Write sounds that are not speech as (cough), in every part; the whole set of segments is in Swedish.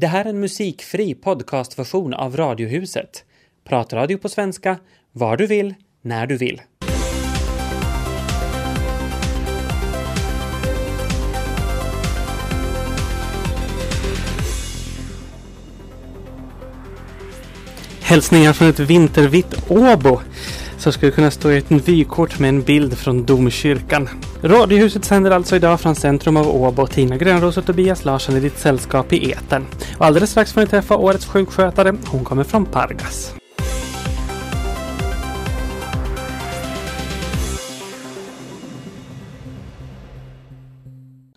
Det här är en musikfri podcastversion av Radiohuset. Pratradio på svenska, var du vill, när du vill. Hälsningar från ett vintervitt Åbo som skulle kunna stå i ett vykort med en bild från domkyrkan. Radiohuset sänder alltså idag från centrum av Åbo. Tina Grönros och Tobias Larsson i ditt sällskap i eten. Och alldeles strax får ni träffa årets sjukskötare. Hon kommer från Pargas.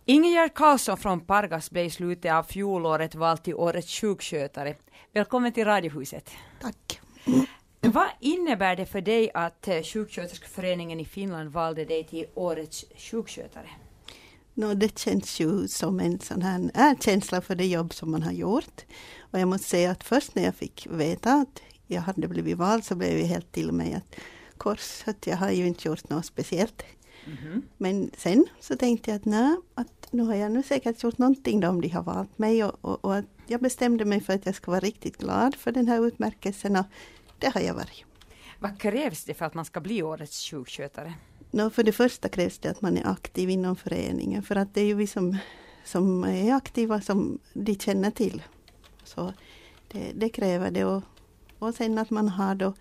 Ingegerd Karlsson från Pargas blev i slutet av fjolåret vald till årets sjukskötare. Välkommen till Radiohuset. Tack. Vad innebär det för dig att eh, sjuksköterskeföreningen i Finland valde dig till årets sjukskötare? No, det känns ju som en sån här erkänsla för det jobb som man har gjort. Och jag måste säga att först när jag fick veta att jag hade blivit vald så blev jag helt till mig att kors, att jag har ju inte gjort något speciellt. Mhm. Men sen så tänkte jag att nej, att nu har jag nu säkert gjort någonting då om de har valt mig och, och, och att jag bestämde mig för att jag ska vara riktigt glad för den här utmärkelsen och det har jag varit. Vad krävs det för att man ska bli årets sjukskötare? No, för det första krävs det att man är aktiv inom föreningen för att det är ju vi som, som är aktiva som de känner till. Så det, det kräver det och, och sen att man har då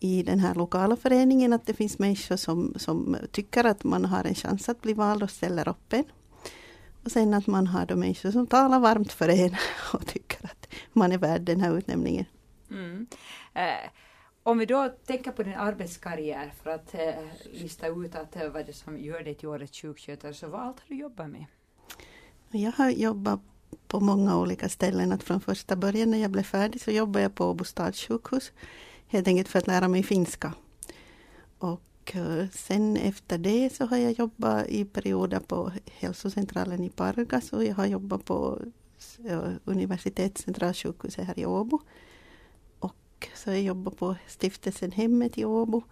i den här lokala föreningen att det finns människor som, som tycker att man har en chans att bli vald och ställer upp en. Och sen att man har då människor som talar varmt för en (laughs) och tycker att man är värd den här utnämningen. Mm. Eh, om vi då tänker på din arbetskarriär för att eh, lista ut att, eh, vad det som gör dig till årets sjukskötare, så vad allt har du jobbat med? Jag har jobbat på många olika ställen. Att från första början när jag blev färdig så jobbade jag på Åbo stadssjukhus. Helt enkelt för att lära mig finska. Och eh, sen efter det så har jag jobbat i perioder på hälsocentralen i Pargas och jag har jobbat på eh, universitetscentralsjukhuset här i Åbo. Och så jag jobbade på stiftelsen Hemmet i Åbo.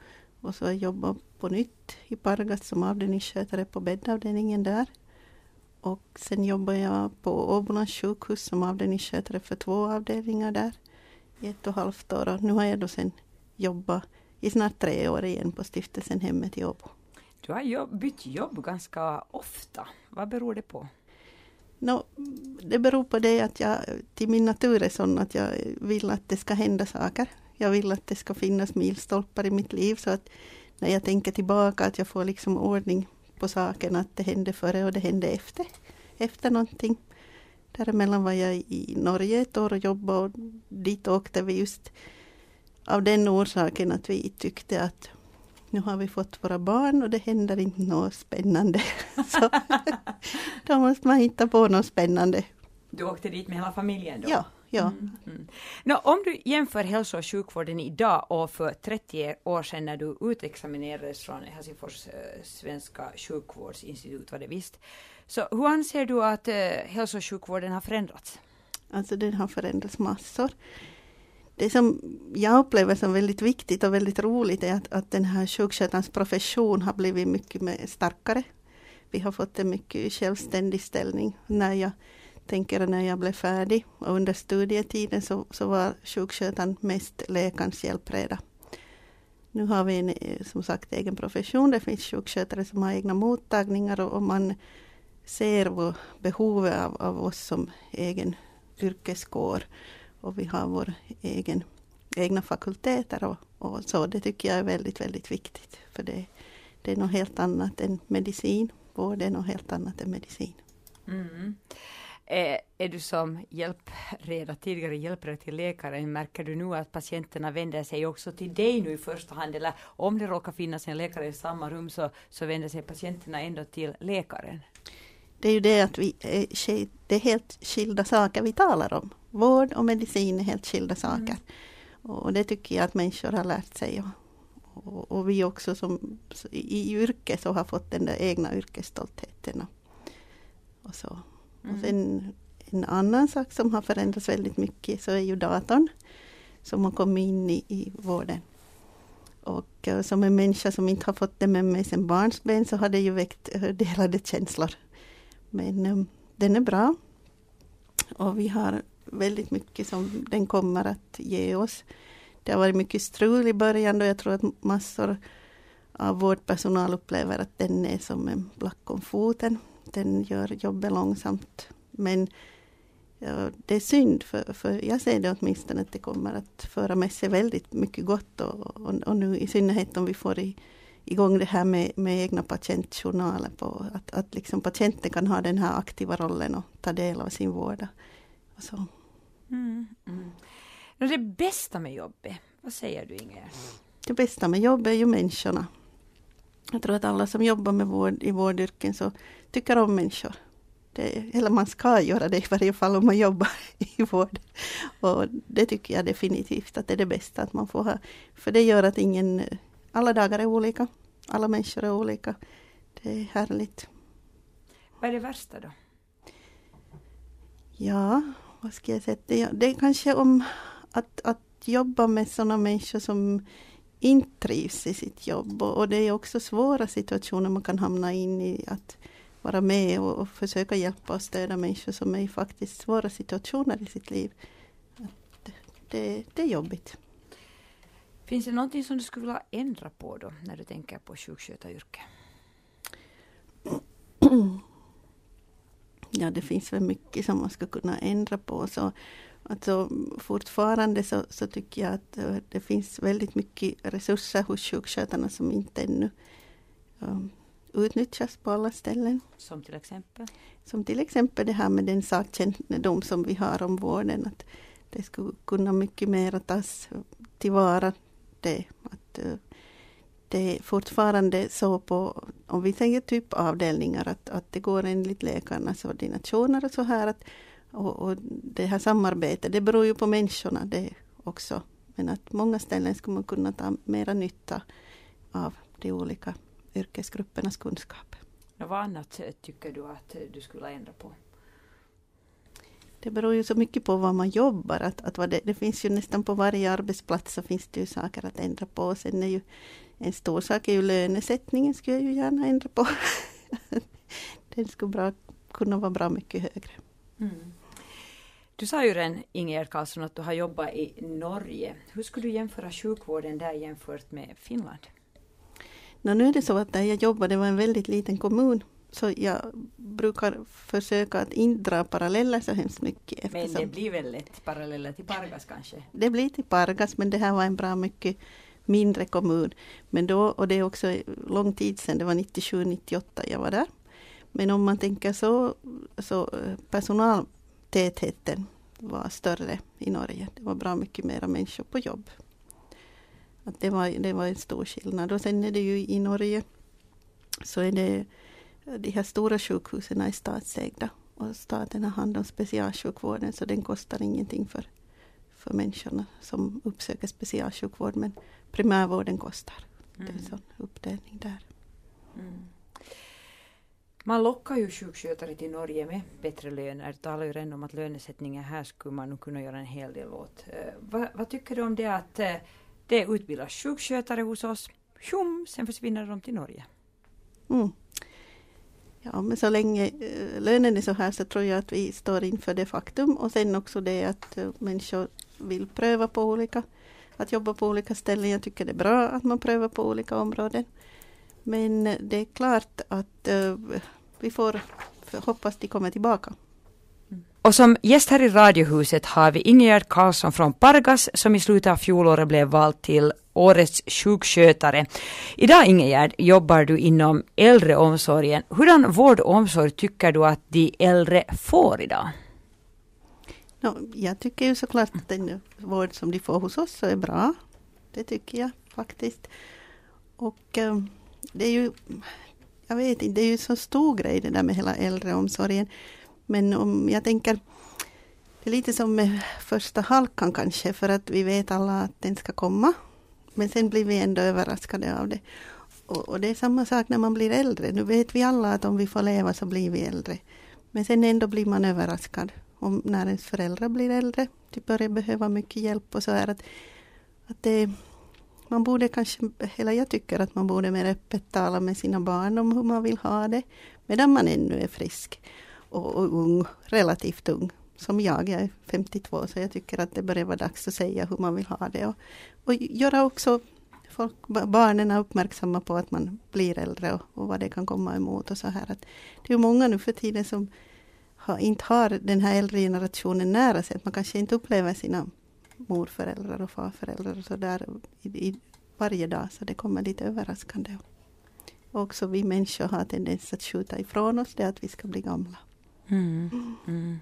Och så jobbade jag på nytt i Pargas som avdelningsskötare på bäddavdelningen där. Och sen jobbade jag på Åbolands sjukhus som avdelningsskötare för två avdelningar där i ett och ett halvt år. Och nu har jag då sen jobbat i snart tre år igen på stiftelsen Hemmet i Åbo. Du har jobb, bytt jobb ganska ofta. Vad beror det på? No, det beror på det att jag till min natur är sån att jag vill att det ska hända saker. Jag vill att det ska finnas milstolpar i mitt liv så att när jag tänker tillbaka att jag får liksom ordning på saken att det hände före och det hände efter. Efter någonting. Däremellan var jag i Norge ett år och jobbade och dit åkte vi just av den orsaken att vi tyckte att nu har vi fått våra barn och det händer inte något spännande. (laughs) Så (laughs) då måste man hitta på något spännande. Du åkte dit med hela familjen då? Ja, ja. Mm, mm. Nå, om du jämför hälso och sjukvården idag och för 30 år sedan när du utexaminerades från Helsingfors eh, svenska sjukvårdsinstitut, var det visst. Så hur anser du att eh, hälso och sjukvården har förändrats? Alltså den har förändrats massor. Det som jag upplever som väldigt viktigt och väldigt roligt är att, att den här sjukskötarens profession har blivit mycket mer starkare. Vi har fått en mycket självständig ställning. När jag tänker när jag blev färdig och under studietiden så, så var sjukskötaren mest läkarens hjälpreda. Nu har vi en, eh, som sagt egen profession. Det finns sjukskötare som har egna mottagningar och, och man ser behovet av, av oss som egen yrkeskår. Och vi har vår egen, egna fakulteter och, och så. Det tycker jag är väldigt, väldigt viktigt. För det, det är något helt annat än medicin. Vård är något helt annat än medicin. Mm. Är, är du som hjälpreda, tidigare hjälpreda till läkaren, märker du nu att patienterna vänder sig också till dig nu i första hand? Eller om det råkar finnas en läkare i samma rum så, så vänder sig patienterna ändå till läkaren? Det är ju det att vi är, det är helt skilda saker vi talar om. Vård och medicin är helt skilda saker. Och det tycker jag att människor har lärt sig. Och, och, och vi också som i, yrke så har fått den där egna yrkesstoltheten. Och, och så. Mm. Och sen en annan sak som har förändrats väldigt mycket så är ju datorn. Som har kommit in i, i vården. Och eh, som en människa som inte har fått det med mig sedan barnsben så har det ju väckt eh, delade känslor. Men eh, den är bra. Och vi har väldigt mycket som den kommer att ge oss. Det har varit mycket strul i början och jag tror att massor av vårdpersonal upplever att den är som en black om foten. Den gör jobbet långsamt. Men ja, det är synd, för, för jag ser det åtminstone att det kommer att föra med sig väldigt mycket gott. Och, och, och nu i synnerhet om vi får i, igång det här med, med egna patientjournaler. På, att, att liksom patienten kan ha den här aktiva rollen och ta del av sin vård. Och så. Mm, mm. Det bästa med jobbet, vad säger du Ingegerd? Det bästa med jobbet är ju människorna. Jag tror att alla som jobbar med vård i vårdyrken så tycker om människor. Det, eller man ska göra det i varje fall om man jobbar (laughs) i vård. Och det tycker jag definitivt att det är det bästa att man får ha. För det gör att ingen, alla dagar är olika. Alla människor är olika. Det är härligt. Vad är det värsta då? Ja, vad ska jag säga? Det, det är kanske om att, att jobba med sådana människor som inte trivs i sitt jobb. Och, och, det är också svåra situationer man kan hamna in i. Att vara med och, och försöka hjälpa och stödja människor som är i faktiskt svåra situationer i sitt liv. Det, det är jobbigt. Finns det någonting som du skulle vilja ändra på då när du tänker på sjukskötaryrket? Ja, det finns väl mycket som man skulle kunna ändra på. Så Alltså, fortfarande så, så, tycker jag att uh, det finns väldigt mycket resurser hos sjukskötarna som inte ännu um, utnyttjas på alla ställen. Som till exempel? Som till exempel det här med den sakkännedom som vi har om vården. Att det skulle kunna mycket mer tas tillvara det. Att, eh, det är fortfarande så på, om vi tänker typ avdelningar, att, att det går enligt läkarnas ordinationer och så här. att och, och, det här samarbetet, det beror ju på människorna det också. Men att många ställen skulle man kunna ta mera nytta av de olika yrkesgruppernas kunskap. Vad annat eh, tycker du att eh, du skulle ändra på? Det beror ju så mycket på var man jobbar. Att, att vad det, det finns ju nästan på varje arbetsplats så finns det ju saker att ändra på. Sen är ju en stor sak är ju lönesättningen skulle jag ju gärna ändra på. (laughs) Den skulle bra, kunna vara bra mycket högre. Mm. Du sa ju redan, Ingegerd Karlsson, att du har jobbat i Norge. Hur skulle du jämföra sjukvården där jämfört med Finland? No, nu är det så att där jag jobbade var en väldigt liten kommun. Så jag brukar försöka att inte dra paralleller så hemskt mycket. Eftersom men det blir väl lätt paralleller till Pargas kanske? Det blir till Pargas, men det här var en bra mycket mindre kommun. Men då, och det är också lång tid sedan, det var 97-98 jag var där. Men om man tänker så, så eh, personal tätheten var större i Norge. Det var bra mycket mera människor på jobb. Att det, var, det var en stor skillnad. Och sen är det ju i Norge så är det de här stora sjukhusen är statsägda. Och staten har hand om specialsjukvården så den kostar ingenting för, för människorna som uppsöker specialsjukvård. Men primärvården kostar. Mm. Det är en sån uppdelning där. Mm. Man lockar ju sjukskötare till Norge med bättre löner. Det talar ju redan om att lönesättningen här skulle man nog kunna göra en hel del åt. Eh, vad, vad, tycker du om det att eh, det utbildas sjukskötare hos oss, Tjum, sen försvinner de till Norge? Mm. Ja, men så länge eh, lönen är så här så tror jag att vi står inför det faktum och sen också det att eh, människor vill pröva på olika, att jobba på olika ställen. Jag tycker det är bra att man prövar på olika områden. Men det är klart att eh, vi får hoppas de kommer tillbaka. Och som gäst här i Radiohuset har vi Ingegerd Karlsson från Pargas som i slutet av fjolåret blev vald till årets sjukskötare. Idag Ingegerd jobbar du inom äldreomsorgen. Hurdan vård och omsorg tycker du att de äldre får idag? No, jag tycker ju såklart att den vård som de får hos oss är bra. Det tycker jag faktiskt. Och um, det är ju, jag vet inte, det är ju så stor grej det där med hela äldreomsorgen. Men om jag tänker, det är lite som med första halkan kanske, för att vi vet alla att den ska komma. Men sen blir vi ändå överraskade av det. Och, och, det är samma sak när man blir äldre. Nu vet vi alla att om vi får leva så blir vi äldre. Men sen ändå blir man överraskad om när ens föräldrar blir äldre. De börjar behöva mycket hjälp och så här. att, att det man borde kanske, eller jag tycker att man borde mer öppet tala med sina barn om hur man vill ha det, medan man ännu är frisk och, och ung, relativt ung. som jag, jag är 52, så jag tycker att det börjar vara dags att säga hur man vill ha det. Och, och göra också folk, barnen uppmärksamma på att man blir äldre och, och, vad det kan komma emot och så här. Att det är många nu för tiden som har, inte har den här äldre generationen nära sig. Att man kanske inte upplever sina morföräldrar och farföräldrar och så där i, i, varje dag. Så det kommer lite överraskande. Och också vi människor har tendens att skjuta ifrån oss det att vi ska bli gamla. Mm. Mm.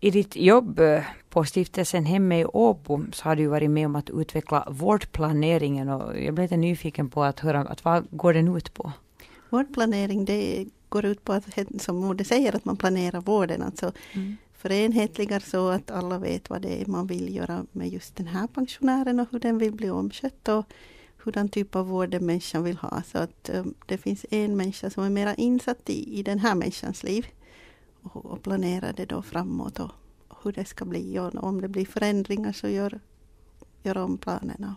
I ditt jobb eh, på stiftelsen Hemme i Åbo så har du varit med om att utveckla vårdplaneringen och jag blev lite nyfiken på att höra att vad går den ut på? Vårdplanering det går ut på att, som ordet säger, att man planerar vården. Alltså mm. förenhetligar så att alla vet vad det är man vill göra med just den här pensionären och hur den vill bli omskött och hurdan typ av vård den människan vill ha. Så att um, det finns en människa som är mera insatt i, i den här människans liv och, planerar det då framåt och, och hur det ska bli. Och om det blir förändringar så gör, gör om planerna.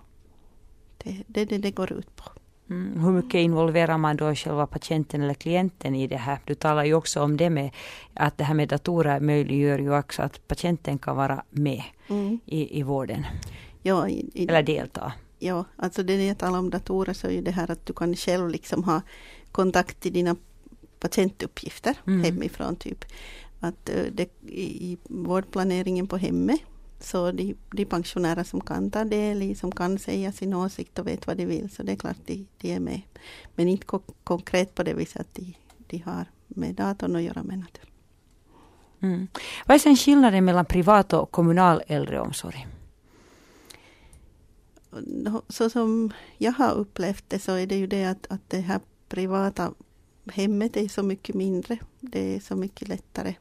Det är det, det det går ut på. Mm. Hur mycket involverar man då själva patienten eller klienten i det här? Du talar ju också om det med att det här med datorer möjliggör ju också att patienten kan vara med mm. i, i vården. Ja, i, i, eller delta. Ja, alltså det jag talar om datorer så är ju det här att du kan själv liksom ha kontakt till dina patientuppgifter mm. hemifrån. Typ. Att eh, det, I vårdplaneringen på hemmet så de, de pensionärer som kan ta del i, som kan säga sin åsikt och vet vad de vill, så det är klart de, de är med. Men inte ko konkret på det viset att de, de har med datorn att göra. Men att. Mm. Vad är sen skillnaden mellan privat och kommunal äldreomsorg? Så som jag har upplevt det så är det ju det att, att det här privata hemmet är så mycket mindre. Det är så mycket lättare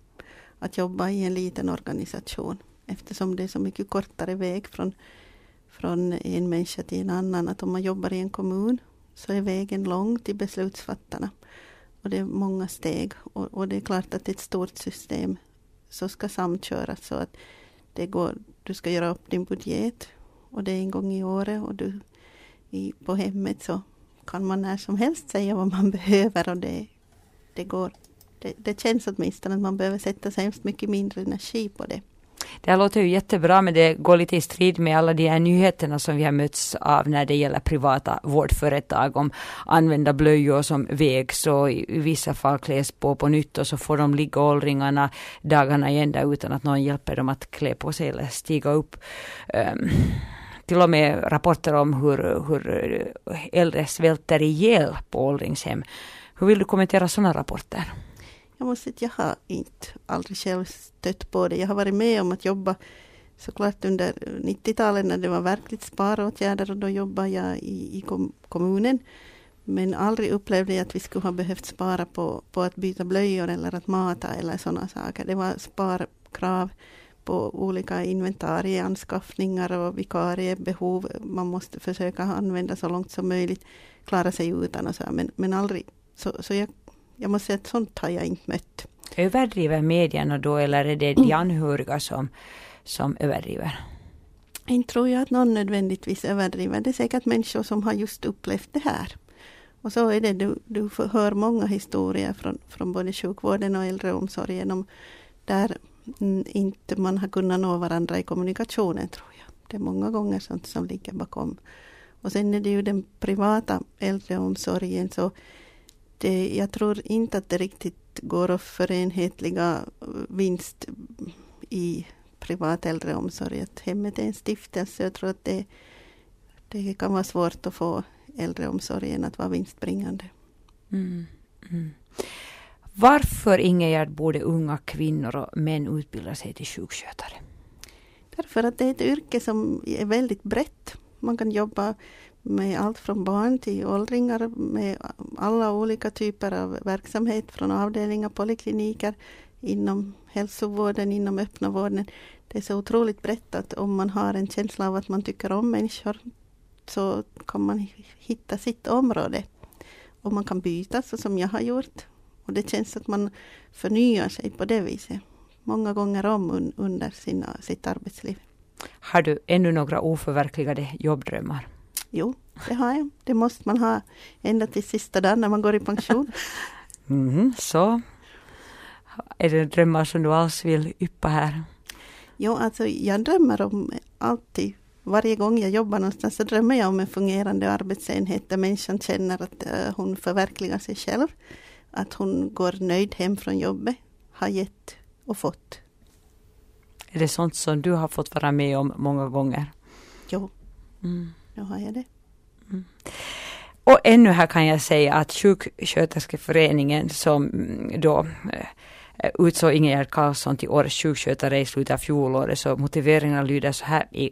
att jobba i en liten organisation eftersom det är så mycket kortare väg från, från en människa till en annan. Att om man jobbar i en kommun så är vägen lång till beslutsfattarna. Och det är många steg och, och det är klart att ett stort system så ska samköras så att det går, du ska göra upp din budget och det är en gång i året och du i, på hemmet så kan man när som helst säga vad man (laughs) behöver och det, det går. Det, det känns åtminstone att man behöver sätta så hemskt mycket mindre energi på det. Det här låter ju jättebra men det går lite i strid med alla de här nyheterna som vi har mötts av när det gäller privata vårdföretag om använda blöjor som vägs och i vissa fall kläs på på nytt och så får de ligga åldringarna dagarna i ända utan att någon hjälper dem att klä på sig eller stiga upp. Um, till och med rapporter om hur, hur äldre svälter ihjäl på åldringshem. Hur vill du kommentera sådana rapporter? Jag måste säga att jag har inte aldrig själv stött på det. Jag har varit med om att jobba såklart under 90-talet när det var verkligt sparåtgärder och då jobbade jag i, i kommunen. Men aldrig upplevde jag att vi skulle ha behövt spara på, på att byta blöjor eller att mata eller sådana saker. Det var sparkrav på olika inventarieanskaffningar och vikariebehov. Man måste försöka använda så långt som möjligt, klara sig utan och så, men, men aldrig. Så, så jag, jag måste säga att sånt har jag inte mött. Överdriver medierna då eller är det de anhöriga som, som överdriver? Inte tror jag att någon nödvändigtvis överdriver. Det är säkert människor som har just upplevt det här. Och så är det, du, du hör många historier från, från både sjukvården och äldreomsorgen om där Mm, inte man har kunnat nå varandra i kommunikationen tror jag. Det är många gånger sånt som ligger bakom. Och sen är det ju den privata äldreomsorgen så det, jag tror inte att det riktigt går att förenhetliga eh, vinst i privat äldreomsorg. Att hemmet är en stiftelse. Jag tror att det, det kan vara svårt att få äldreomsorgen att vara vinstbringande. Mm, mm. Varför, Ingegerd, borde unga kvinnor och män utbilda sig till sjukskötare? Därför att det är ett yrke som är väldigt brett. Man kan jobba med allt från barn till åldringar med alla olika typer av verksamhet från avdelningar, polikliniker, inom hälsovården, inom öppna vården. Det är så otroligt brett att om man har en känsla av att man tycker om människor så kan man hitta sitt område. Och man kan byta så som jag har gjort. Och det känns att man förnyar sig på det viset många gånger om un under sina, sitt arbetsliv. Har du ännu några oförverkligade jobbdrömmar? Jo, det har jag. Det måste man ha ända till sista dagen när man går i pension. (laughs) mm, så. Är det drömmar som du alls vill yppa här? Jo, alltså jag drömmer om alltid, varje gång jag jobbar någonstans så drömmer jag om en fungerande arbetsenhet där människan känner att uh, hon förverkligar sig själv. Att hon går nöjd hem från jobbet, har gett och fått. Är det sånt som du har fått vara med om många gånger? Jo, mm. nu har jag det. Mm. Och ännu här kan jag säga att sjuksköterskeföreningen som då eh, utsåg Ingegerd Karlsson till årets sjukskötare i slutet av fjolåret så motiveringarna lyder så här i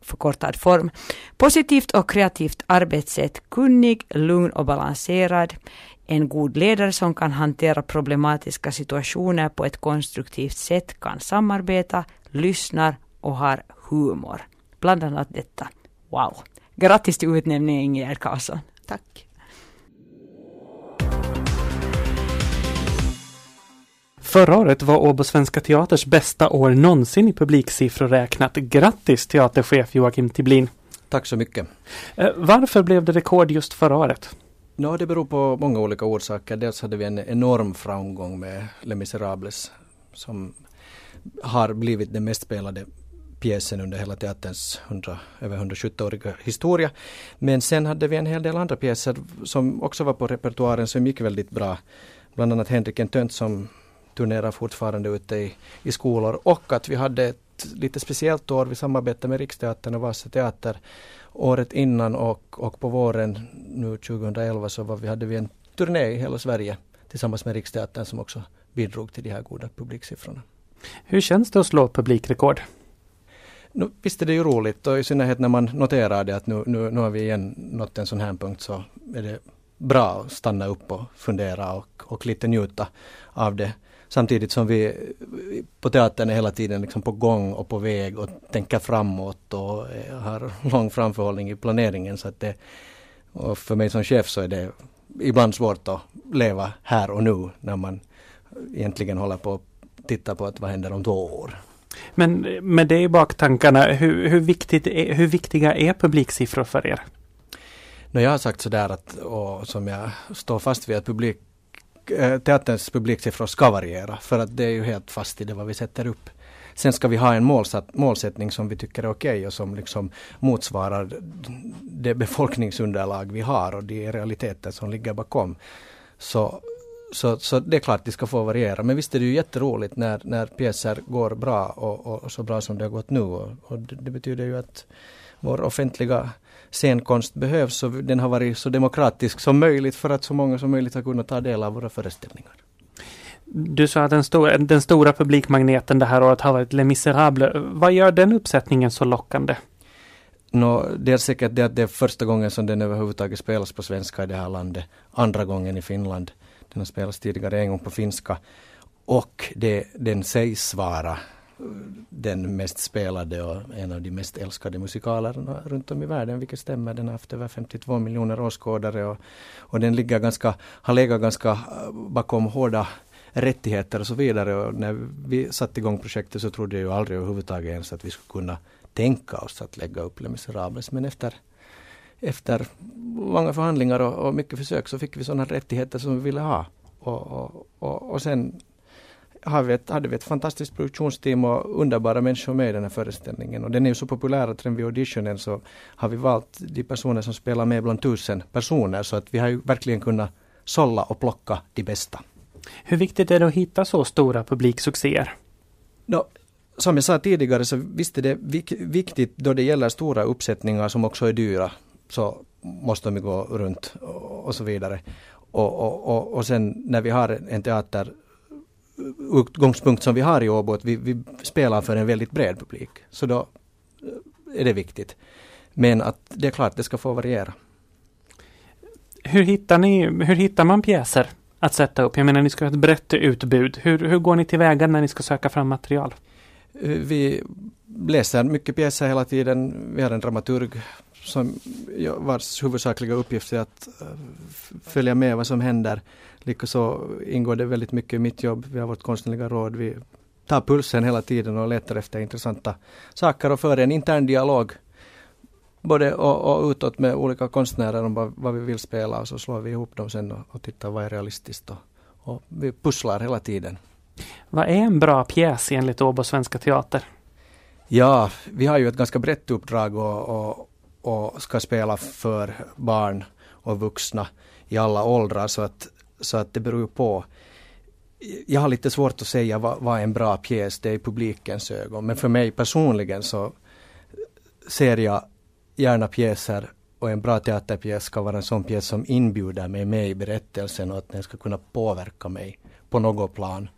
förkortad form. Positivt och kreativt arbetssätt, kunnig, lugn och balanserad. En god ledare som kan hantera problematiska situationer på ett konstruktivt sätt kan samarbeta, lyssnar och har humor. Bland annat detta. Wow! Grattis till utnämningen Ingegerd Karlsson. Tack. Förra året var Åbo Svenska Teaters bästa år någonsin i publiksiffror räknat. Grattis teaterchef Joakim Tiblin. Tack så mycket. Eh, varför blev det rekord just förra året? Ja, det beror på många olika orsaker. Dels hade vi en enorm framgång med Les Misérables som har blivit den mest spelade pjäsen under hela teaterns 100, över 170-åriga historia. Men sen hade vi en hel del andra pjäser som också var på repertoaren som gick väldigt bra. Bland annat Henrik en tönt som turnerar fortfarande ute i, i skolor och att vi hade ett lite speciellt år. Vi samarbetade med Riksteatern och Vasa Teater året innan och, och på våren nu 2011 så var vi, hade vi en turné i hela Sverige tillsammans med Riksteatern som också bidrog till de här goda publiksiffrorna. Hur känns det att slå publikrekord? Nu, visst är det ju roligt och i synnerhet när man noterar det att nu, nu, nu har vi igen nått en sån här punkt så är det bra att stanna upp och fundera och, och lite njuta av det. Samtidigt som vi på teatern är hela tiden liksom på gång och på väg och tänker framåt och har lång framförhållning i planeringen. Så att det, och för mig som chef så är det ibland svårt att leva här och nu när man egentligen håller på att titta på att vad händer om två år. Men med det i baktankarna, hur, hur, viktigt är, hur viktiga är publiksiffror för er? No, jag har sagt sådär att, och som jag står fast vid, att publik, Eh, teaterns publiksiffror ska variera. För att det är ju helt fast i det vad vi sätter upp. Sen ska vi ha en målsatt, målsättning som vi tycker är okej okay och som liksom motsvarar det befolkningsunderlag vi har och de realiteter som ligger bakom. Så så, så det är klart de ska få variera. Men visst är det ju jätteroligt när, när pjäser går bra och, och, så bra som det har gått nu. Och, och det, det, betyder ju att vår offentliga scenkonst behövs och den har varit så demokratisk som möjligt för att så många som möjligt har kunnat ta del av våra föreställningar. Du sa att den, stor, den stora publikmagneten det här året har varit Les Misérables. Vad gör den uppsättningen så lockande? No, det är säkert det att det är första gången som den överhuvudtaget spelas på svenska i det här landet. Andra gången i Finland. Den har spelats tidigare en gång på finska. Och det, den sägs vara den mest spelade och en av de mest älskade musikalerna runt om i världen, vilket stämmer. Den har haft över 52 miljoner åskådare och, och den ligger ganska, har legat ganska eh, bakom hårda rättigheter och så vidare. Och när vi satte igång projektet så trodde jag ju aldrig överhuvudtaget ens att vi skulle kunna tänka oss att lägga upp Les Miserables. Men efter efter långa förhandlingar och, och, mycket försök så fick vi sådana rättigheter som vi ville ha. Och, och, och, och sen vi, ett, hade vi ett fantastiskt produktionsteam och underbara människor med i den här föreställningen. Och den är ju så populär att redan vid auditionen så har vi valt de personer som spelar med bland tusen personer. Så att vi har ju verkligen kunnat sålla och plocka de bästa. Hur viktigt är det att hitta så stora publiksuccéer? No, som jag sa tidigare så visst är det viktigt då det gäller stora uppsättningar som också är dyra så måste de gå runt och, och så vidare. Och, och, och, och sen när vi har en teater utgångspunkt som vi har i Åbo, att vi, vi spelar för en väldigt bred publik. Så då är det viktigt. Men att det är klart, det ska få variera. Hur hittar, ni, hur hittar man pjäser att sätta upp? Jag menar, ni ska ha ett brett utbud. Hur, hur går ni tillväga när ni ska söka fram material? Vi läser mycket pjäser hela tiden. Vi har en dramaturg som vars huvudsakliga uppgift är att eh, följa med vad som händer. Likaså ingår det väldigt mycket i mitt jobb. Vi har vårt konstnärliga råd. Vi tar pulsen hela tiden och letar efter intressanta saker och för en intern dialog både och, och utåt med olika konstnärer om vad, vad, vi vill spela och så slår vi ihop dem sen och, och tittar vad är realistiskt och, och vi pusslar hela tiden. Vad är en bra pjäs enligt Åbo Svenska Teater? Ja, vi har ju ett ganska brett uppdrag och, och, och ska spela för barn och vuxna i alla åldrar så att, så att det beror på. Jag har lite svårt att säga vad, vad en bra pjäs det är i publikens ögon men för mig personligen så ser jag gärna pjäser och en bra teaterpjäs ska vara en sån pjäs som inbjuder mig med i berättelsen och att den ska kunna påverka mig på något plan.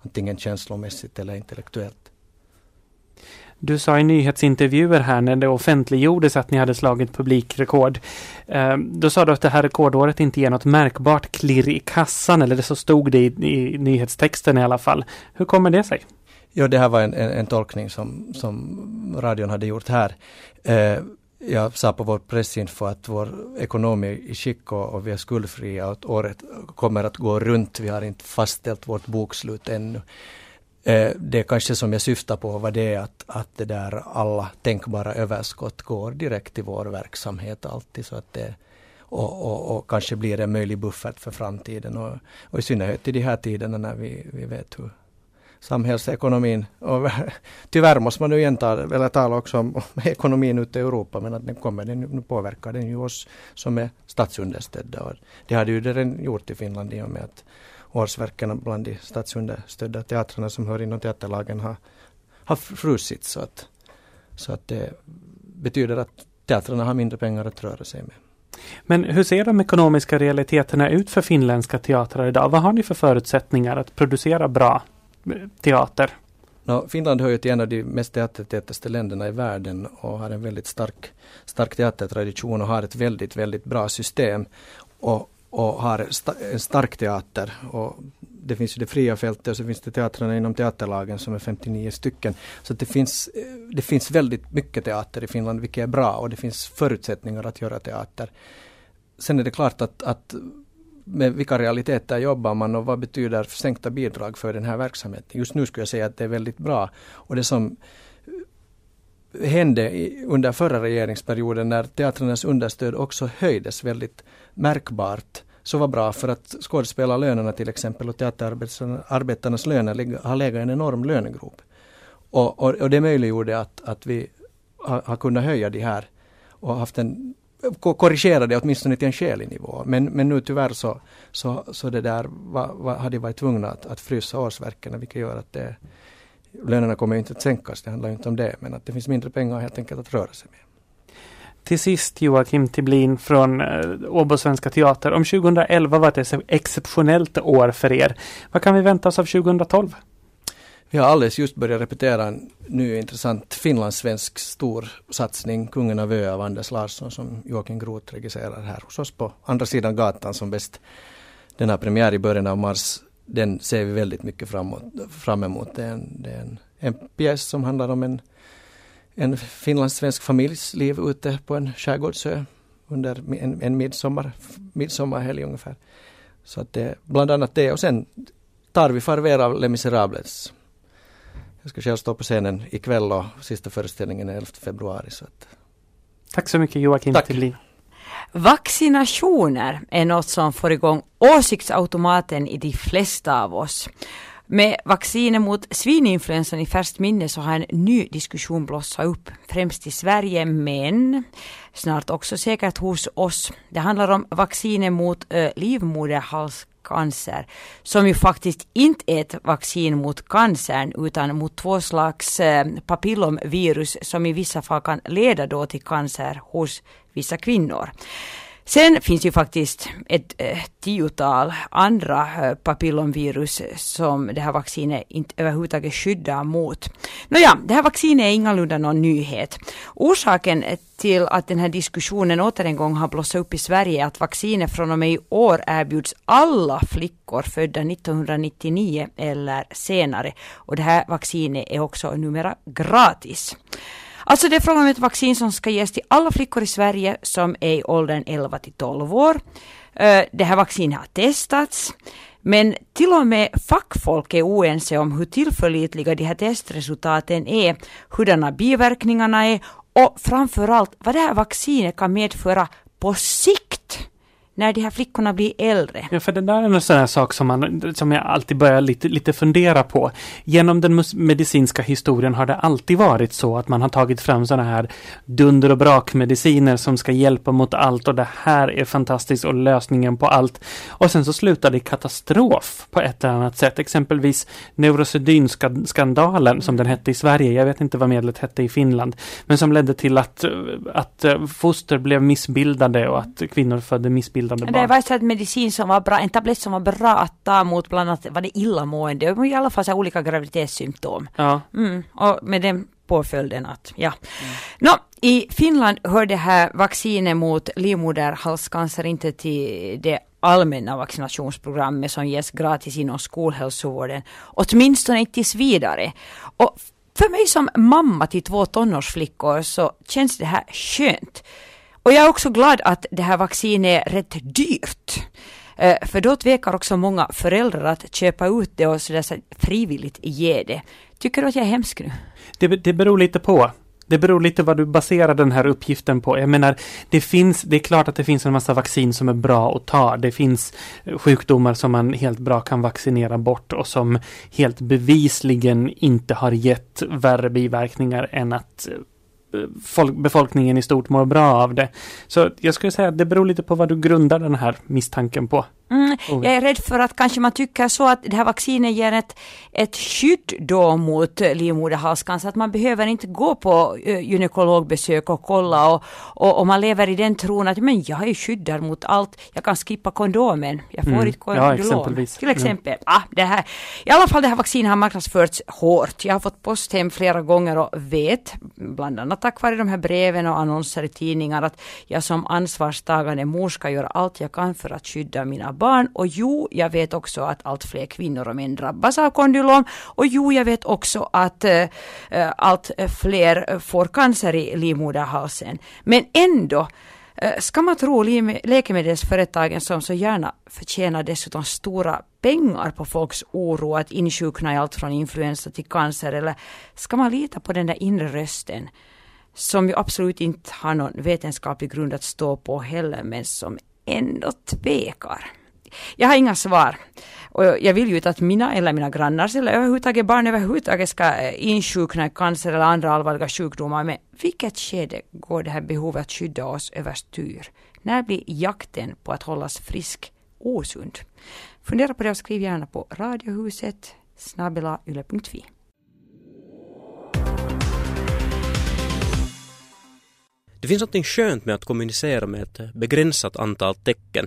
Antingen känslomässigt eller intellektuellt. Du sa i nyhetsintervjuer här när det offentliggjordes att ni hade slagit publikrekord. Eh, då sa du att det här rekordåret inte ger något märkbart klirr i kassan, eller det så stod det i, i nyhetstexten i alla fall. Hur kommer det sig? Ja, det här var en, en, en tolkning som, som radion hade gjort här. Eh, jag sa på vår pressinfo att vår ekonomi är i skick och, och vi är skuldfria och året kommer att gå runt. Vi har inte fastställt vårt bokslut ännu. Eh, det kanske som jag syftar på var det att, att det där alla tänkbara överskott går direkt till vår verksamhet alltid så att det och, och, och kanske blir en möjlig buffert för framtiden och, och i synnerhet i de här tiderna när vi, vi vet hur samhällsekonomin och (laughs) tyvärr måste man nu igen ta, eller tala också om ekonomin ute i Europa men att den kommer, den, nu påverkar den ju oss som är statsunderstödda och det hade ju den gjort i Finland i och med att årsverken bland de statsunderstödda teatrarna som hör inom teaterlagen har, har frusit så att, så att det betyder att teatrarna har mindre pengar att röra sig med. Men hur ser de ekonomiska realiteterna ut för finländska teatrar idag? Vad har ni för förutsättningar att producera bra eh, teater? No, Finland hör ju till en av de mest teatertätaste länderna i världen och har en väldigt stark, stark teatertradition och har ett väldigt, väldigt bra system. Och och har en stark teater. Och det finns ju det fria fältet och så finns det teatrarna inom teaterlagen som är 59 stycken. Så det finns, eh, det finns väldigt mycket teater i Finland vilket är bra och det finns förutsättningar att göra teater. Sen är det klart att, att med vilka realiteter jobbar man och vad betyder sänkta bidrag för den här verksamheten? Just nu skulle jag säga att det är väldigt bra. Och det som hände under förra regeringsperioden när teatrarnas understöd också höjdes väldigt märkbart så var bra för att skådespelarlönerna till exempel och teaterarbetarnas löner har legat i en enorm lönegrop. Och, och, och det möjliggjorde att, att vi har, har kunnat höja de här och haft en korrigera det åtminstone till en skälig nivå. Men, men nu tyvärr så, så, så det där var, var, hade varit tvungna att, att frysa årsverken vilket gör att det, lönerna kommer inte att sänkas, det handlar inte om det, men att det finns mindre pengar helt enkelt att röra sig med. Till sist Joakim Tiblin från eh, Åbo Svenska Teater. Om 2011 var ett exceptionellt år för er. Vad kan vi vänta oss av 2012? Vi har alldeles just börjat repetera en ny intressant finlandssvensk stor satsning, Kungen av Ö av Anders Larsson som Joakim Groth regisserar här hos oss på andra sidan gatan som bäst. Den har premiär i början av mars. Den ser vi väldigt mycket framåt, fram emot. Det är en, det är en, en pjäs som handlar om en en finlandssvensk familjs liv ute på en skärgårdsö under en, en midsommar, midsommarhelg ungefär. Så att det bland annat det och sen tar vi farväl av Les Misérables. Jag ska själv stå på scenen ikväll och sista föreställningen är 11 februari. Så att... Tack så mycket Joakim Tack. Tillin. Vaccinationer är något som får igång åsiktsautomaten i de flesta av oss. Med vaccinet mot svininfluensan i färskt minne så har en ny diskussion blossat upp, främst i Sverige men snart också säkert hos oss. Det handlar om vaccinet mot eh, livmoderhalscancer som ju faktiskt inte är ett vaccin mot cancern utan mot två slags eh, papillomvirus som i vissa fall kan leda då till cancer hos vissa kvinnor. Sen finns ju faktiskt ett eh, tiotal andra eh, papillomvirus som det här vaccinet inte överhuvudtaget skyddar mot. Nåja, det här vaccinet är ingalunda någon nyhet. Orsaken till att den här diskussionen åter en gång har blossat upp i Sverige är att vaccinet från och med i år erbjuds alla flickor födda 1999 eller senare. Och det här vaccinet är också numera gratis. Alltså det är frågan om ett vaccin som ska ges till alla flickor i Sverige som är i åldern 11 till 12 år. Eh, det här vaccinet har testats. Men till och med fackfolk är oense om hur tillförlitliga de här testresultaten är, hurdana biverkningarna är och framförallt vad det här vaccinet kan medföra på sikt när de här flickorna blir äldre. Ja, för det där är en sån här sak som, man, som jag alltid börjar lite, lite fundera på. Genom den medicinska historien har det alltid varit så att man har tagit fram såna här dunder och brakmediciner som ska hjälpa mot allt och det här är fantastiskt och lösningen på allt. Och sen så slutar det i katastrof på ett eller annat sätt. Exempelvis neurosedynskandalen som den hette i Sverige. Jag vet inte vad medlet hette i Finland. Men som ledde till att, att foster blev missbildade och att kvinnor födde missbildade barn. Det var så att medicin som var bra, en tablett som var bra att ta mot bland annat var det illamående och i alla fall så olika graviditetssymptom. Ja. Mm, och med den påföljden att, ja. Mm. Nå, i Finland hör det här vaccinet mot livmoderhalscancer inte till det allmänna vaccinationsprogrammet som ges gratis inom skolhälsovården. Åtminstone inte tills vidare. Och för mig som mamma till två tonårsflickor så känns det här skönt. Och jag är också glad att det här vaccinet är rätt dyrt. Eh, för då tvekar också många föräldrar att köpa ut det och sådär så frivilligt ge det. Tycker du att jag är hemsk nu? Det, det beror lite på. Det beror lite vad du baserar den här uppgiften på. Jag menar, det finns, det är klart att det finns en massa vaccin som är bra att ta. Det finns eh, sjukdomar som man helt bra kan vaccinera bort och som helt bevisligen inte har gett värre biverkningar än att eh, folk, befolkningen i stort mår bra av det. Så jag skulle säga att det beror lite på vad du grundar den här misstanken på. Mm, jag är rädd för att kanske man tycker så att det här vaccinet ger ett, ett skydd då mot livmoderhalscancer, att man behöver inte gå på uh, gynekologbesök och kolla och, och, och, man lever i den tron att men jag är skyddad mot allt, jag kan skippa kondomen, jag får mm. ett kondylom. Ja, exempelvis. Till exempel. Mm. Ah, det här, I alla fall det här vaccinet har marknadsförts hårt. Jag har fått post hem flera gånger och vet, bland annat tack vare de här breven och annonser i tidningar, att jag som ansvarstagande mor ska göra allt jag kan för att skydda mina barn. Och jo, jag vet också att allt fler kvinnor och män drabbas av kondylom. Och jo, jag vet också att äh, allt fler får cancer i livmoderhalsen. Men ändå eh, Ska man tro läkemedelsföretagen som så gärna förtjänar dessutom stora pengar på folks oro att insjukna i allt från influensa till cancer eller ska man lita på den där inre rösten som ju absolut inte har någon vetenskaplig grund att stå på heller men som ändå tvekar? Jag har inga svar. Och jag vill ju inte att mina eller mina grannars eller överhuvudtaget barn överhuvudtaget ska eh, insjukna i cancer eller andra allvarliga sjukdomar. Men vilket skede går det här behovet att skydda oss överstyr? När blir jakten på att hållas frisk osund? Fundera på det och skriv gärna på radiohuset snabelayle.fi. Det finns något skönt med att kommunicera med ett eh, begränsat antal tecken.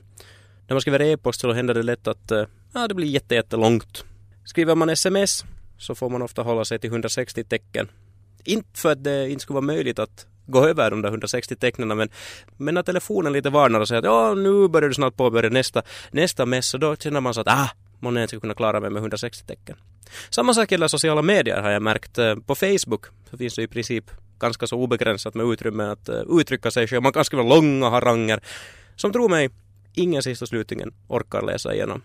När man skriver e-post så händer det lätt att eh, ja, det blir jättelångt. Skriver man sms så får man ofta hålla sig till 160 tecken. Inte för att det inte skulle vara möjligt att gå över de där 160 tecknen men, men när telefonen lite varnar och säger att ja, nu börjar du snart påbörja nästa, nästa mess och då känner man så att ah, månne ska kunna klara mig med 160 tecken. Samma sak gäller sociala medier har jag märkt. Eh, på Facebook så finns det i princip ganska så obegränsat med utrymme att eh, uttrycka sig själv. Man kan skriva långa haranger som tror mig ingen sist och slutligen orkar läsa igenom.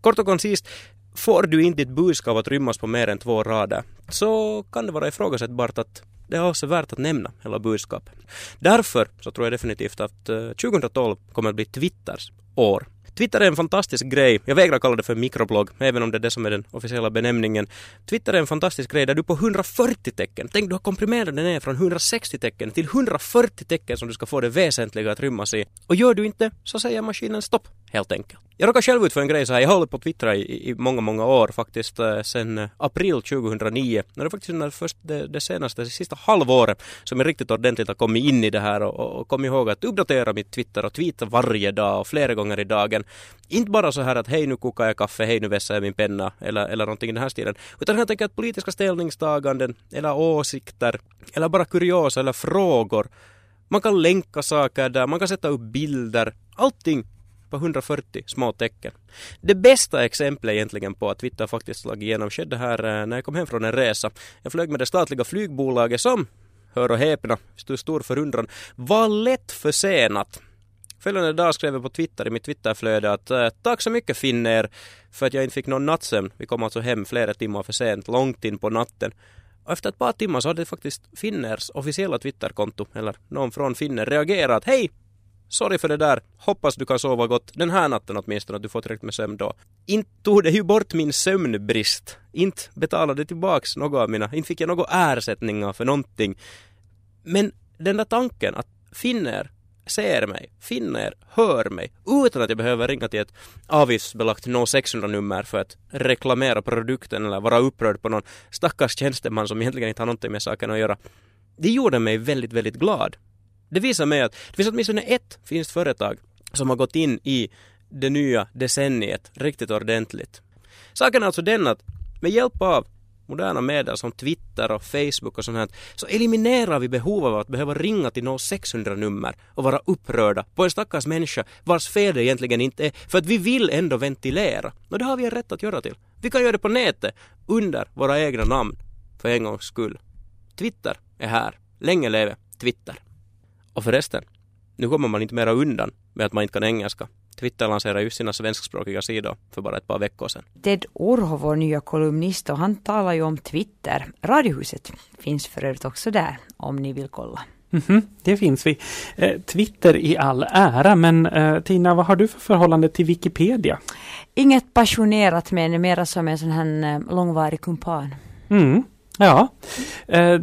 Kort och koncist, får du inte ditt budskap att rymmas på mer än två rader så kan det vara ifrågasättbart att det är också värt att nämna hela budskapet. Därför så tror jag definitivt att eh, 2012 kommer att bli Twitters år. Twitter är en fantastisk grej. Jag vägrar kalla det för mikroblogg, även om det är det som är den officiella benämningen. Twitter är en fantastisk grej där du på 140 tecken, tänk du har komprimerat den ner från 160 tecken till 140 tecken som du ska få det väsentliga att rymmas i. Och gör du inte så säger maskinen stopp, helt enkelt. Jag råkade själv ut för en grej så här, jag har hållit på Twitter i, i många, många år faktiskt eh, sen eh, april 2009. Det är faktiskt när först det, det senaste, det sista halvåret som jag riktigt ordentligt har kommit in i det här och, och, och kom ihåg att uppdatera mitt Twitter och tweeta varje dag och flera gånger i dagen. Inte bara så här att hej nu kokar jag kaffe, hej nu vässar jag min penna eller, eller någonting i den här stilen. Utan helt enkelt politiska ställningstaganden eller åsikter eller bara kuriosa eller frågor. Man kan länka saker där, man kan sätta upp bilder. Allting på 140 små tecken. Det bästa exemplet egentligen på att Twitter faktiskt slagit igenom skedde här eh, när jag kom hem från en resa. Jag flög med det statliga flygbolaget som, hör och häpna, stor, stor förundran, var lätt försenat. Följande dag skrev jag på Twitter i mitt Twitterflöde att eh, tack så mycket Finner för att jag inte fick någon nattsömn. Vi kom alltså hem flera timmar för sent, långt in på natten. Och efter ett par timmar så hade faktiskt Finners officiella Twitterkonto, eller någon från Finner, reagerat. Hej! Sorry för det där. Hoppas du kan sova gott den här natten åtminstone, att du får tillräckligt med sömn då. Inte tog det ju bort min sömnbrist. Inte betalade tillbaks något av mina, inte fick jag några ersättningar för någonting. Men den där tanken att finner ser mig, finner, hör mig utan att jag behöver ringa till ett avgiftsbelagt 0600-nummer för att reklamera produkten eller vara upprörd på någon stackars tjänsteman som egentligen inte har någonting med saken att göra. Det gjorde mig väldigt, väldigt glad. Det visar mig att det finns åtminstone ett finskt företag som har gått in i det nya decenniet riktigt ordentligt. Saken är alltså den att med hjälp av moderna medel som Twitter och Facebook och sånt här, så eliminerar vi behovet av att behöva ringa till 0600-nummer och vara upprörda på en stackars människa vars fel det egentligen inte är, för att vi vill ändå ventilera. Och det har vi en rätt att göra till. Vi kan göra det på nätet, under våra egna namn, för en gångs skull. Twitter är här. Länge leve Twitter. Och förresten, nu kommer man inte mera undan med att man inte kan engelska. Twitter lanserade ju sina svenskspråkiga sidor för bara ett par veckor sedan. Ted Orho, vår nya kolumnist, och han talar ju om Twitter. Radiohuset finns för övrigt också där, om ni vill kolla. Mm -hmm, det finns vi. Eh, Twitter i all ära, men eh, Tina, vad har du för förhållande till Wikipedia? Inget passionerat, men mera som en sån här eh, långvarig kumpan. Mm, ja. Eh,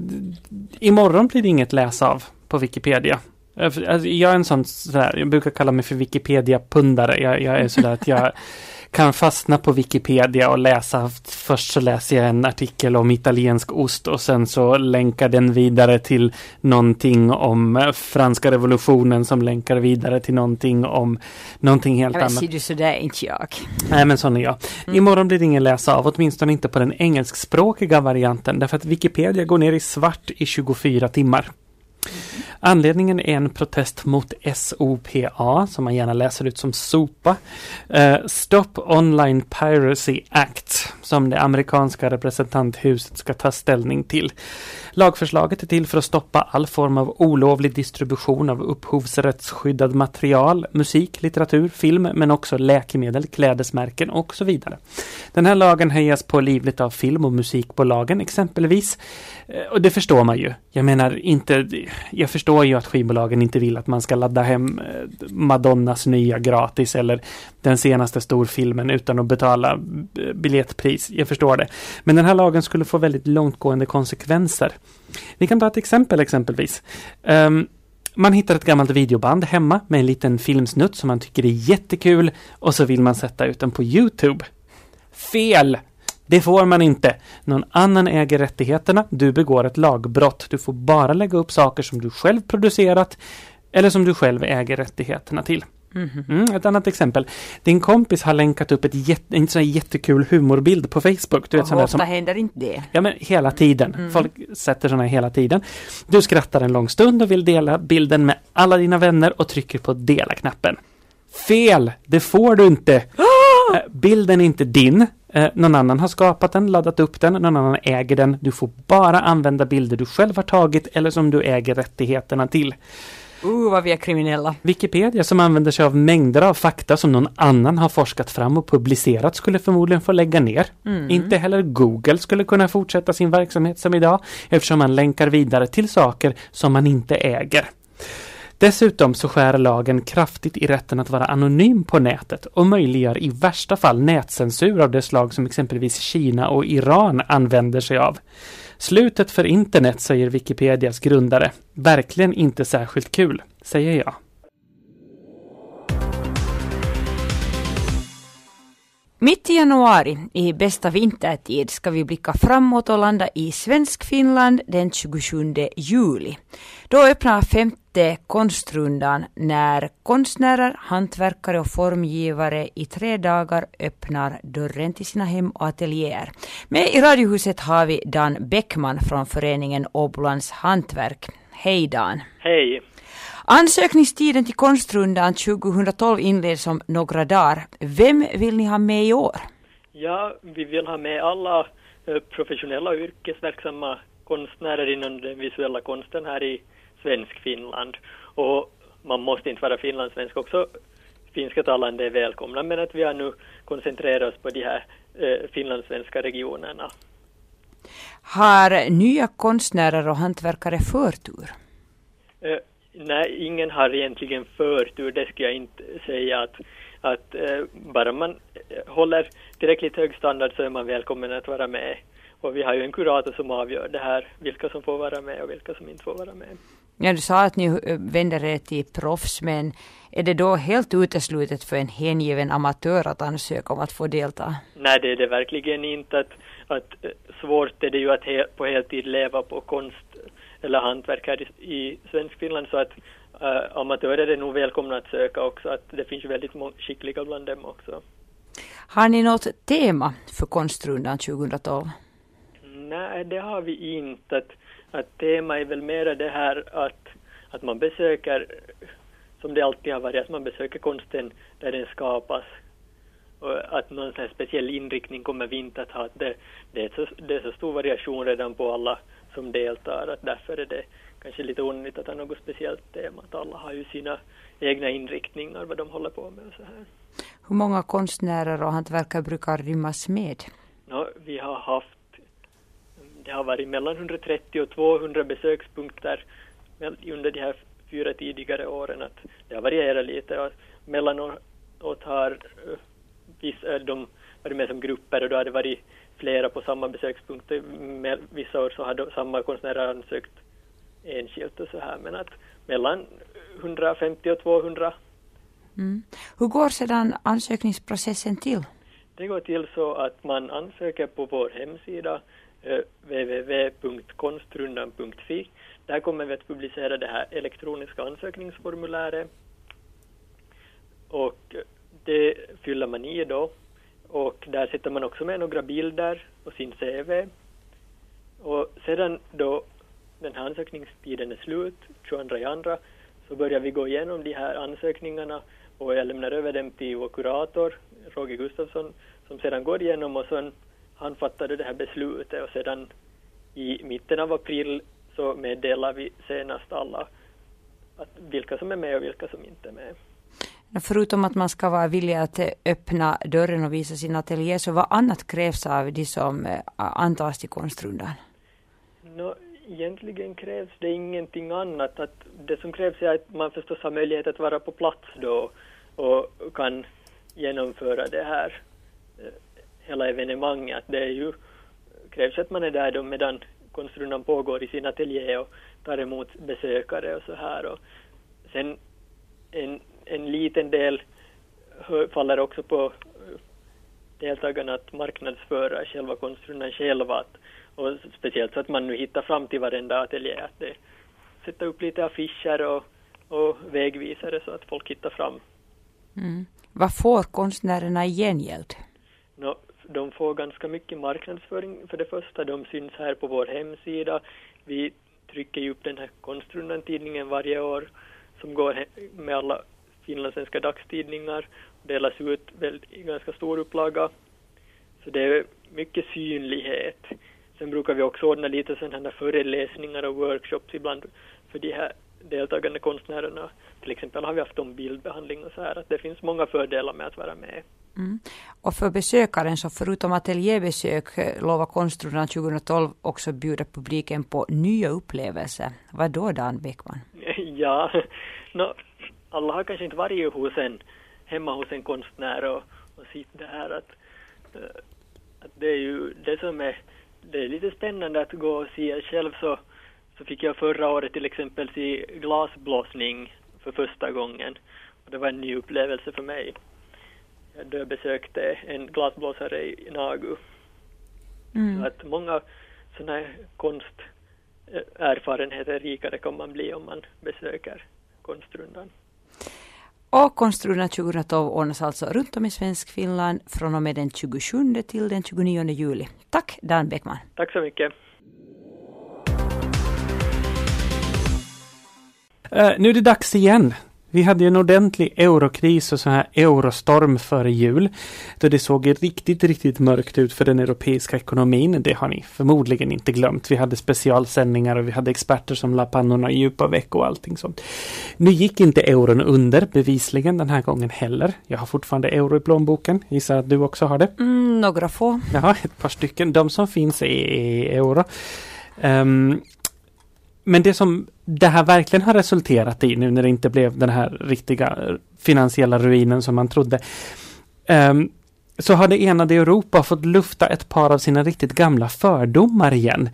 imorgon blir det inget läsa av på Wikipedia. Alltså, jag är en sån sådär, jag brukar kalla mig för Wikipedia-pundare. Jag, jag är sådär att jag (laughs) kan fastna på Wikipedia och läsa. Först så läser jag en artikel om italiensk ost och sen så länkar den vidare till någonting om franska revolutionen som länkar vidare till någonting om någonting helt ja, men, annat. Ser du sådär inte jag. Nej men sån är jag. Mm. Imorgon blir det ingen läsa av, åtminstone inte på den engelskspråkiga varianten därför att Wikipedia går ner i svart i 24 timmar. Anledningen är en protest mot SOPA, som man gärna läser ut som SOPA. Eh, Stop Online Piracy Act, som det amerikanska representanthuset ska ta ställning till. Lagförslaget är till för att stoppa all form av olovlig distribution av upphovsrättsskyddad material, musik, litteratur, film, men också läkemedel, klädesmärken och så vidare. Den här lagen hejas på livligt av film och musikbolagen exempelvis. Eh, och det förstår man ju. Jag menar inte, jag förstår ju att skivbolagen inte vill att man ska ladda hem eh, Madonnas nya gratis eller den senaste storfilmen utan att betala eh, biljettpris. Jag förstår det. Men den här lagen skulle få väldigt långtgående konsekvenser. Vi kan ta ett exempel exempelvis. Um, man hittar ett gammalt videoband hemma med en liten filmsnutt som man tycker är jättekul och så vill man sätta ut den på Youtube. Fel! Det får man inte. Någon annan äger rättigheterna. Du begår ett lagbrott. Du får bara lägga upp saker som du själv producerat eller som du själv äger rättigheterna till. Mm-hmm. Mm, ett annat exempel. Din kompis har länkat upp ett jätte, en sån jättekul humorbild på Facebook. Du vet, ofta som, händer inte det. Ja, men hela tiden. Mm. Folk sätter sådana hela tiden. Du skrattar en lång stund och vill dela bilden med alla dina vänner och trycker på dela-knappen. Fel! Det får du inte! Ah! (gasps) Bilden är inte din. Eh, någon annan har skapat den, laddat upp den, någon annan äger den. Du får bara använda bilder du själv har tagit eller som du äger rättigheterna till. Uh, vad vi är kriminella. Wikipedia som använder sig av mängder av fakta som någon annan har forskat fram och publicerat skulle förmodligen få lägga ner. Mm. Inte heller Google skulle kunna fortsätta sin verksamhet som idag eftersom man länkar vidare till saker som man inte äger. Dessutom så skär lagen kraftigt i rätten att vara anonym på nätet och möjliggör i värsta fall nätcensur av det slag som exempelvis Kina och Iran använder sig av. Slutet för internet, säger Wikipedias grundare. Verkligen inte särskilt kul, säger jag. Mitt i januari, i bästa vintertid, ska vi blicka framåt och landa i Svensk-Finland den 27 juli. Då öppnar femte konstrundan när konstnärer, hantverkare och formgivare i tre dagar öppnar dörren till sina hem och ateljéer. Med i Radiohuset har vi Dan Bäckman från föreningen Åbolands hantverk. Hej Dan! Hej! Ansökningstiden till Konstrundan 2012 inleds om några dagar. Vem vill ni ha med i år? Ja, vi vill ha med alla eh, professionella yrkesverksamma konstnärer inom den visuella konsten här i svensk Finland. Och man måste inte vara finlandssvensk också. Finska talande är välkomna, men att vi har nu koncentrerat oss på de här eh, finlandssvenska regionerna. Har nya konstnärer och hantverkare förtur? Eh, nej, ingen har egentligen förtur, det skulle jag inte säga att, att eh, bara man eh, håller tillräckligt hög standard så är man välkommen att vara med. Och vi har ju en kurator som avgör det här, vilka som får vara med och vilka som inte får vara med. Ja, du sa att ni eh, vänder er till proffs, men är det då helt uteslutet för en hängiven amatör att ansöka om att få delta? Nej, det är det verkligen inte. Att, att eh, svårt är det ju att he, på heltid leva på konst eller hantverk här i, i Svenskfinland, så att äh, amatörer är nog välkomna att söka också. Att det finns väldigt skickliga bland dem också. Har ni något tema för Konstrundan 2012? Nej, det har vi inte. Att, att tema är väl mera det här att, att man besöker, som det alltid har varit, att man besöker konsten där den skapas. Och att någon sån speciell inriktning kommer vi inte att ha. Det, det, är så, det är så stor variation redan på alla som deltar att därför är det kanske lite onödigt att ha något speciellt tema. Att alla har ju sina egna inriktningar, vad de håller på med och så här. Hur många konstnärer och hantverkare brukar rymmas med? No, vi har haft det har varit mellan 130 och 200 besökspunkter under de här fyra tidigare åren. Att det har varierat lite och mellanåt har eh, vissa, de varit med som grupper och då har det varit flera på samma besökspunkt. Vissa år så har samma konstnärer ansökt enskilt och så här men att mellan 150 och 200. Mm. Hur går sedan ansökningsprocessen till? Det går till så att man ansöker på vår hemsida Eh, www.konstrundan.fi. Där kommer vi att publicera det här elektroniska ansökningsformuläret. Och det fyller man i då. Och där sätter man också med några bilder och sin CV. Och sedan då den här ansökningstiden är slut, 22 andra, så börjar vi gå igenom de här ansökningarna och jag lämnar över dem till vår kurator, Roger Gustafsson, som sedan går igenom och sen han fattade det här beslutet och sedan i mitten av april så meddelar vi senast alla att vilka som är med och vilka som inte är med. Förutom att man ska vara villig att öppna dörren och visa sin ateljé, så vad annat krävs av de som eh, antas till konstrundan? No, egentligen krävs det ingenting annat. Att det som krävs är att man förstås har möjlighet att vara på plats då och kan genomföra det här eh, hela evenemanget. Det är ju, krävs att man är där då medan konstrundan pågår i sin ateljé och tar emot besökare och så här. Och sen en, en liten del faller också på deltagarna att marknadsföra själva konstrundan själva. Att, och speciellt så att man nu hittar fram till varenda ateljé. Att det, sätta upp lite affischer och, och vägvisare så att folk hittar fram. Mm. Vad får konstnärerna i gengäld? No, de får ganska mycket marknadsföring för det första. De syns här på vår hemsida. Vi trycker ju upp den här Konstrundan-tidningen varje år som går med alla finlandssvenska dagstidningar och delas ut i ganska stor upplaga. Så det är mycket synlighet. Sen brukar vi också ordna lite sådana här föreläsningar och workshops ibland för de här deltagande konstnärerna. Till exempel har vi haft om bildbehandling och så här. Att det finns många fördelar med att vara med. Mm. Och för besökaren så förutom ateljébesök eh, lovar Konstrundan 2012 också bjuda publiken på nya upplevelser. Vad då Dan Bäckman? (laughs) Ja, no, alla har kanske inte varit hos en, hemma hos en konstnär och, och sett det här att, eh, att det är ju det som är, det är lite spännande att gå och se själv så, så fick jag förra året till exempel se glasblåsning för första gången. Och det var en ny upplevelse för mig då jag besökte en glasblåsare i Nagu. Mm. Så att många sådana här konsterfarenheter rikare kan man bli om man besöker Konstrundan. Och Konstrundan 2012 ordnas alltså runt om i svensk Finland från och med den 27 till den 29 juli. Tack Dan Bäckman. Tack så mycket. Uh, nu är det dags igen. Vi hade en ordentlig eurokris och så här eurostorm före jul. Då det såg riktigt, riktigt mörkt ut för den europeiska ekonomin. Det har ni förmodligen inte glömt. Vi hade specialsändningar och vi hade experter som la pannorna i djupa veck och allting sånt. Nu gick inte euron under bevisligen den här gången heller. Jag har fortfarande euro i plånboken. Gissar att du också har det? Mm, några få. Ja, ett par stycken. De som finns är euro. Um, men det som det här verkligen har resulterat i nu när det inte blev den här riktiga eh, finansiella ruinen som man trodde. Um, så har det enade Europa fått lufta ett par av sina riktigt gamla fördomar igen.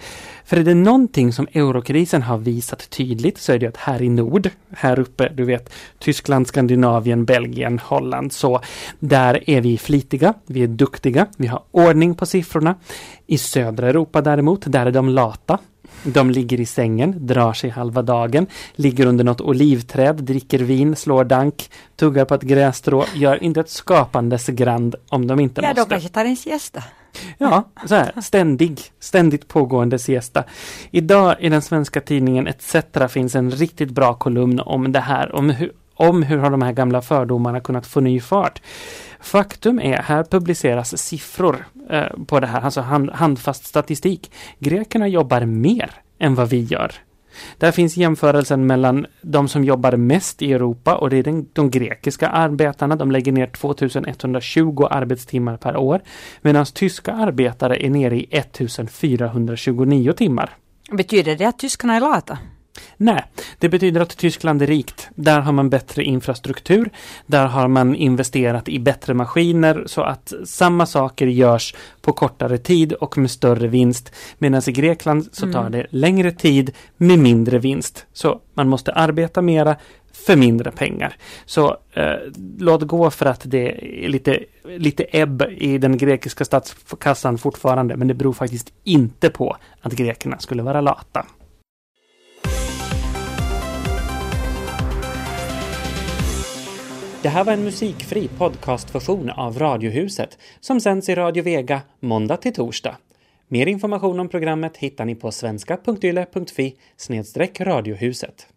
För är det någonting som eurokrisen har visat tydligt så är det att här i nord, här uppe, du vet Tyskland, Skandinavien, Belgien, Holland, så där är vi flitiga, vi är duktiga, vi har ordning på siffrorna. I södra Europa däremot, där är de lata. De ligger i sängen, drar sig halva dagen, ligger under något olivträd, dricker vin, slår dank, tuggar på ett grässtrå, gör inte ett skapandes grand om de inte ja, måste. Ja, de kanske tar en siesta. Ja, så här, ständig, ständigt pågående siesta. Idag i den svenska tidningen ETC finns en riktigt bra kolumn om det här, om hur, om hur har de här gamla fördomarna kunnat få ny fart. Faktum är, här publiceras siffror eh, på det här, alltså hand, handfast statistik. Grekerna jobbar mer än vad vi gör. Där finns jämförelsen mellan de som jobbar mest i Europa och det är den, de grekiska arbetarna. De lägger ner 2120 arbetstimmar per år. Medan tyska arbetare är nere i 1429 timmar. Betyder det att tyskarna är lata? Nej, det betyder att Tyskland är rikt. Där har man bättre infrastruktur. Där har man investerat i bättre maskiner så att samma saker görs på kortare tid och med större vinst. Medan i Grekland så tar mm. det längre tid med mindre vinst. Så man måste arbeta mera för mindre pengar. Så eh, låt gå för att det är lite, lite ebb i den grekiska statskassan fortfarande. Men det beror faktiskt inte på att grekerna skulle vara lata. Det här var en musikfri podcastversion av Radiohuset som sänds i Radio Vega måndag till torsdag. Mer information om programmet hittar ni på svenska.yle.fi radiohuset.